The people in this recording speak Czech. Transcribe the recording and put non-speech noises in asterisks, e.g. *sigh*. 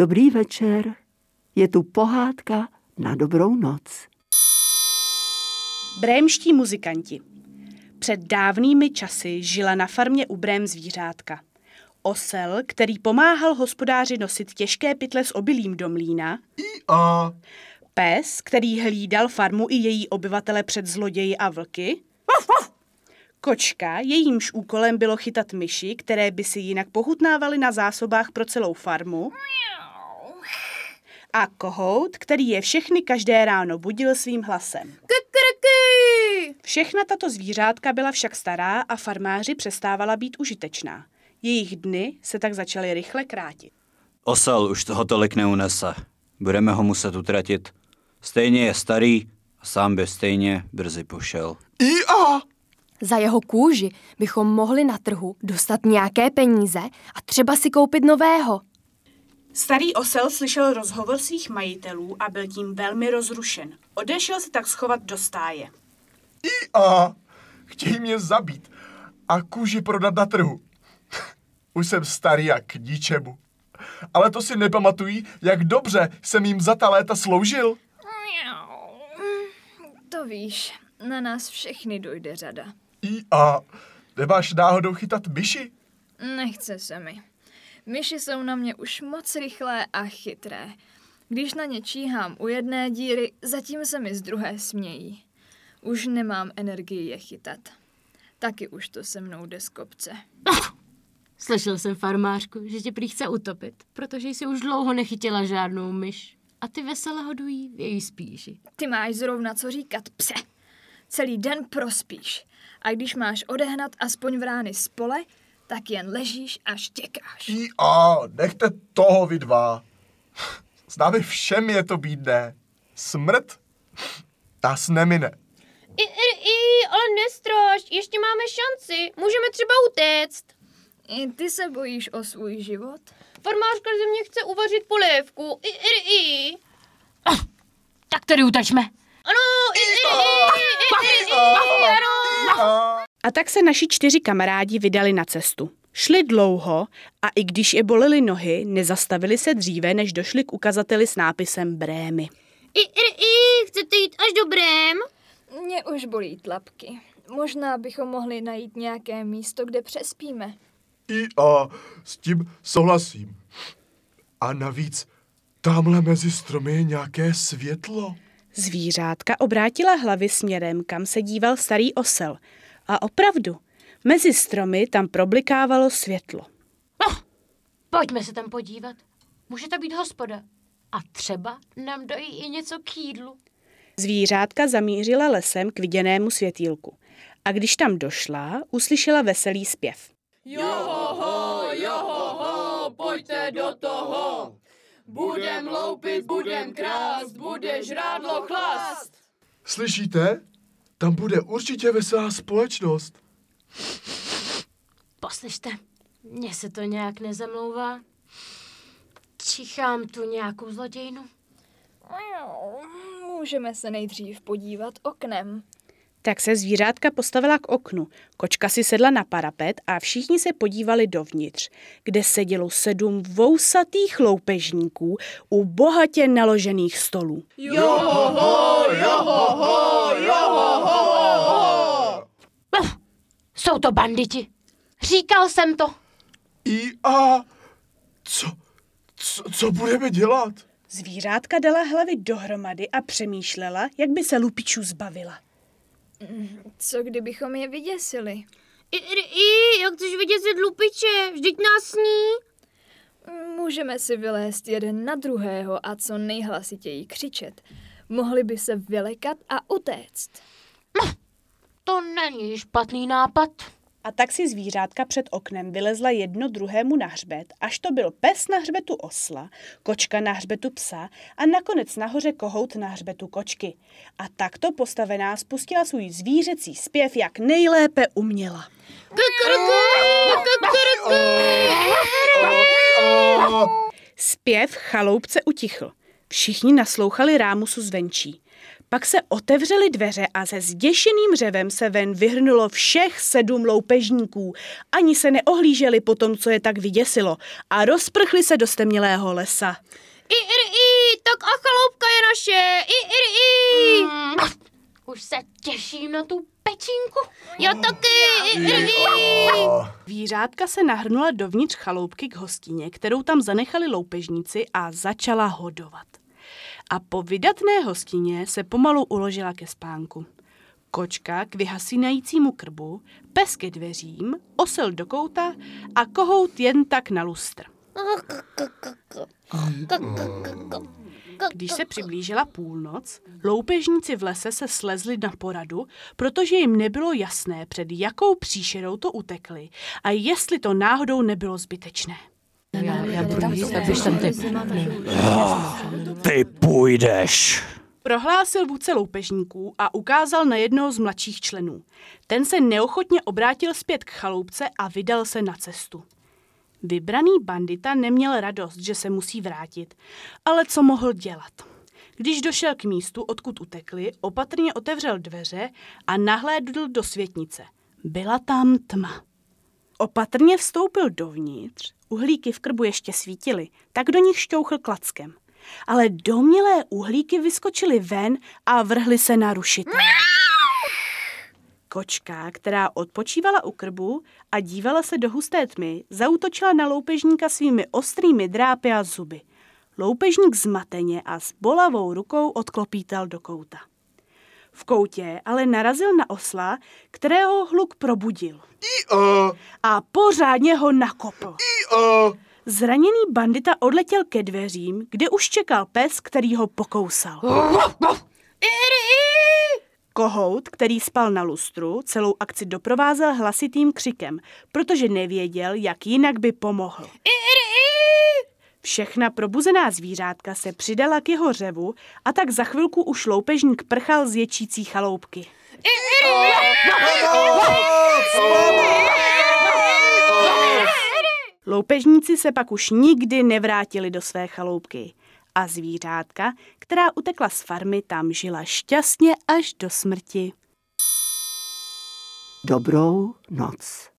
Dobrý večer, je tu pohádka na dobrou noc. Brémští muzikanti. Před dávnými časy žila na farmě u Brém zvířátka. Osel, který pomáhal hospodáři nosit těžké pytle s obilím do mlína. A Pes, který hlídal farmu i její obyvatele před zloději a vlky. Kočka, jejímž úkolem bylo chytat myši, které by si jinak pohutnávaly na zásobách pro celou farmu. A kohout, který je všechny každé ráno budil svým hlasem. Všechna tato zvířátka byla však stará a farmáři přestávala být užitečná. Jejich dny se tak začaly rychle krátit. Osel už toho tolik neunese. Budeme ho muset utratit. Stejně je starý a sám by stejně brzy pošel. IA! Za jeho kůži bychom mohli na trhu dostat nějaké peníze a třeba si koupit nového. Starý osel slyšel rozhovor svých majitelů a byl tím velmi rozrušen. Odešel se tak schovat do stáje. IA! Chtějí mě zabít a kůži prodat na trhu. *laughs* Už jsem starý jak k ničemu. Ale to si nepamatují, jak dobře jsem jim za ta léta sloužil. To víš, na nás všechny dojde řada. IA! Nemáš náhodou chytat myši? Nechce se mi. Myši jsou na mě už moc rychlé a chytré. Když na ně číhám u jedné díry, zatím se mi z druhé smějí. Už nemám energii je chytat. Taky už to se mnou jde z kopce. *laughs* Slyšel jsem farmářku, že tě prý chce utopit, protože jsi už dlouho nechytila žádnou myš. A ty vesele hodují v její spíši. Ty máš zrovna co říkat, pse. Celý den prospíš. A když máš odehnat aspoň v rány z pole, tak jen ležíš a štěkáš. IA! Nechte toho vy dva. S námi všem je to bídné. Smrt? Tas nemine. I, i, i, ale nestraš, ještě máme šanci, můžeme třeba utéct. I ty se bojíš o svůj život? Farmářka ze mě chce uvařit polévku. I, i, i. Tak tedy utečme. Ano, i, i, i, i, i, i, ano. IA! A tak se naši čtyři kamarádi vydali na cestu. Šli dlouho a i když je bolely nohy, nezastavili se dříve, než došli k ukazateli s nápisem Brémy. I, i, i, chcete jít až do Brém? Mě už bolí tlapky. Možná bychom mohli najít nějaké místo, kde přespíme. IA! S tím souhlasím. A navíc, tamhle mezi stromy je nějaké světlo. Zvířátka obrátila hlavy směrem, kam se díval starý osel. A opravdu, mezi stromy tam problikávalo světlo. Pojďme se tam podívat. Může to být hospoda. A třeba nám dojí i něco k jídlu. Zvířátka zamířila lesem k viděnému světýlku. A když tam došla, uslyšela veselý zpěv. Johoho, johoho, pojďte do toho. Budem loupit, budem krást, bude žrádlo chlast. Slyšíte? Tam bude určitě veselá společnost. Poslyšte, mně se to nějak nezamlouvá. Čichám tu nějakou zlodějnu. Můžeme se nejdřív podívat oknem. Tak se zvířátka postavila k oknu. Kočka si sedla na parapet a všichni se podívali dovnitř, kde sedělo sedm vousatých loupežníků u bohatě naložených stolů. Johoho, johoho, johoho. Uf, jsou to banditi. Říkal jsem to. IA! Co, co, co budeme dělat? Zvířátka dala hlavy dohromady a přemýšlela, jak by se lupičů zbavila. Co kdybychom je vyděsili? I, i, i, jak chceš vidět si lupiče, vždyť nás sní. Můžeme si vylézt jeden na druhého a co nejhlasitěji křičet. Mohli by se vylekat a utéct. To není špatný nápad. A tak si zvířátka před oknem vylezla jedno druhému na hřbet, až to byl pes na hřbetu osla, kočka na hřbetu psa a nakonec nahoře kohout na hřbetu kočky. A takto postavená spustila svůj zvířecí zpěv, jak nejlépe uměla. Zpěv chaloupce utichl. Všichni naslouchali rámusu zvenčí. Pak se otevřely dveře a se zděšeným řevem se ven vyhrnulo všech sedm loupežníků. Ani se neohlíželi po tom, co je tak vyděsilo a rozprchli se do stemnělého lesa. I, i, i, tak a chaloupka je naše. I, i, i. Mm, už se těším na tu pečínku. Já taky. I, i, i. Zvířátka se nahrnula dovnitř chaloupky k hostině, kterou tam zanechali loupežníci a začala hodovat. A po vydatné hostině se pomalu uložila ke spánku. Kočka k vyhasínajícímu krbu, pes ke dveřím, osel do kouta a kohout jen tak na lustr. Když se přiblížila půlnoc, loupežníci v lese se slezli na poradu, protože jim nebylo jasné, před jakou příšerou to utekli a jestli to náhodou nebylo zbytečné. Já, já budu jíst, abyš tam ty... Ty půjdeš. Prohlásil vůdce loupežníků a ukázal na jednoho z mladších členů. Ten se neochotně obrátil zpět k chaloupce a vydal se na cestu. Vybraný bandita neměl radost, že se musí vrátit, ale co mohl dělat? Když došel k místu, odkud utekli, opatrně otevřel dveře a nahlédl do světnice. Byla tam tma. Opatrně vstoupil dovnitř, uhlíky v krbu ještě svítily, tak do nich šťouchl klackem. Ale domělé uhlíky vyskočily ven a vrhly se na rušitele. Kočka, která odpočívala u krbu a dívala se do husté tmy, zautočila na loupežníka svými ostrými drápy a zuby. Loupežník zmateně a s bolavou rukou odklopítal do kouta. V koutě ale narazil na osla, kterého hluk probudil. I-o, A pořádně ho nakopl. i-o. Zraněný bandita odletěl ke dveřím, kde už čekal pes, který ho pokousal. Kohout, který spal na lustru, celou akci doprovázel hlasitým křikem, protože nevěděl, jak jinak by pomohl. Všechna probuzená zvířátka se přidala k jeho řevu a tak za chvilku už loupežník prchal z ječící chaloupky. Loupežníci se pak už nikdy nevrátili do své chaloupky. A zvířátka, která utekla z farmy, tam žila šťastně až do smrti. Dobrou noc.